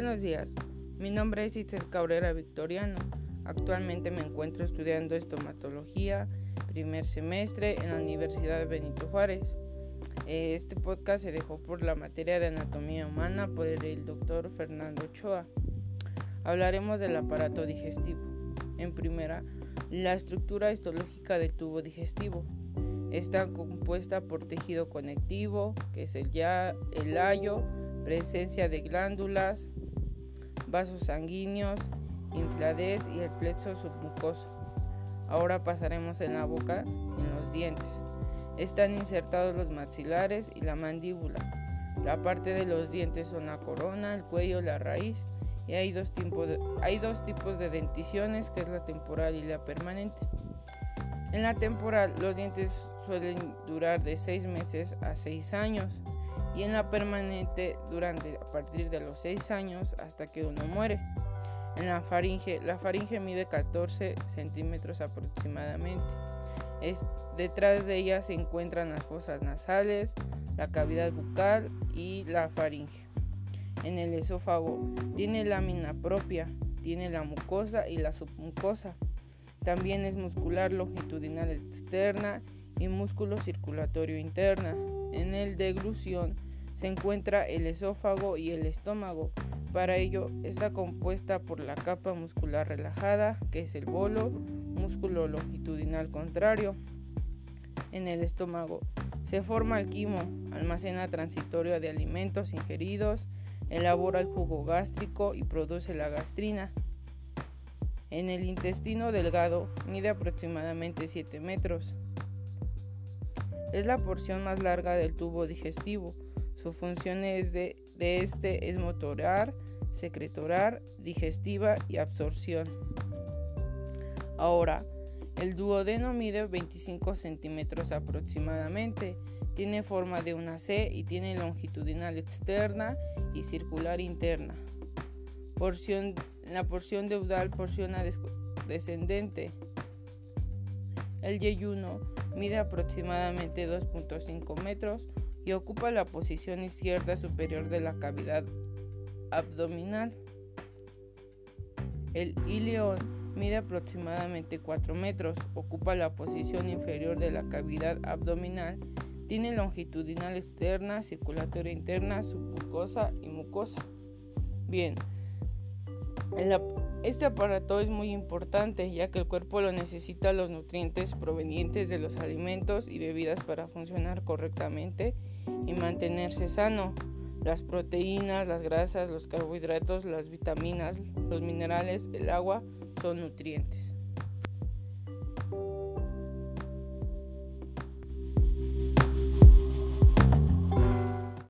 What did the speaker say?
Buenos días, mi nombre es Itzel Cabrera Victoriano. Actualmente me encuentro estudiando estomatología, primer semestre en la Universidad de Benito Juárez. Eh, este podcast se dejó por la materia de anatomía humana por el doctor Fernando Ochoa. Hablaremos del aparato digestivo. En primera, la estructura histológica del tubo digestivo. Está compuesta por tejido conectivo, que es el, ya, el ayo, presencia de glándulas, vasos sanguíneos, infladez y el plexo submucoso. Ahora pasaremos en la boca, en los dientes. Están insertados los maxilares y la mandíbula. La parte de los dientes son la corona, el cuello, la raíz. Y hay dos, de, hay dos tipos de denticiones, que es la temporal y la permanente. En la temporal los dientes suelen durar de 6 meses a 6 años y en la permanente durante a partir de los 6 años hasta que uno muere. En la faringe, la faringe mide 14 centímetros aproximadamente. Es, detrás de ella se encuentran las fosas nasales, la cavidad bucal y la faringe. En el esófago tiene lámina propia, tiene la mucosa y la submucosa. También es muscular longitudinal externa y músculo circulatorio interna. En el deglución se encuentra el esófago y el estómago. Para ello está compuesta por la capa muscular relajada, que es el bolo, músculo longitudinal contrario. En el estómago se forma el quimo, almacena transitorio de alimentos ingeridos, elabora el jugo gástrico y produce la gastrina. En el intestino delgado mide aproximadamente 7 metros. Es la porción más larga del tubo digestivo. Su función es de, este es motorar, secretorar, digestiva y absorción. Ahora, el duodeno mide 25 centímetros aproximadamente. Tiene forma de una C y tiene longitudinal externa y circular interna. Porción, la porción deudal porción descendente. El yeyuno mide aproximadamente 2.5 metros y ocupa la posición izquierda superior de la cavidad abdominal. El ileón mide aproximadamente 4 metros, ocupa la posición inferior de la cavidad abdominal, tiene longitudinal externa, circulatoria interna, submucosa y mucosa. Bien, este aparato es muy importante ya que el cuerpo lo necesita los nutrientes provenientes de los alimentos y bebidas para funcionar correctamente y mantenerse sano. Las proteínas, las grasas, los carbohidratos, las vitaminas, los minerales, el agua son nutrientes.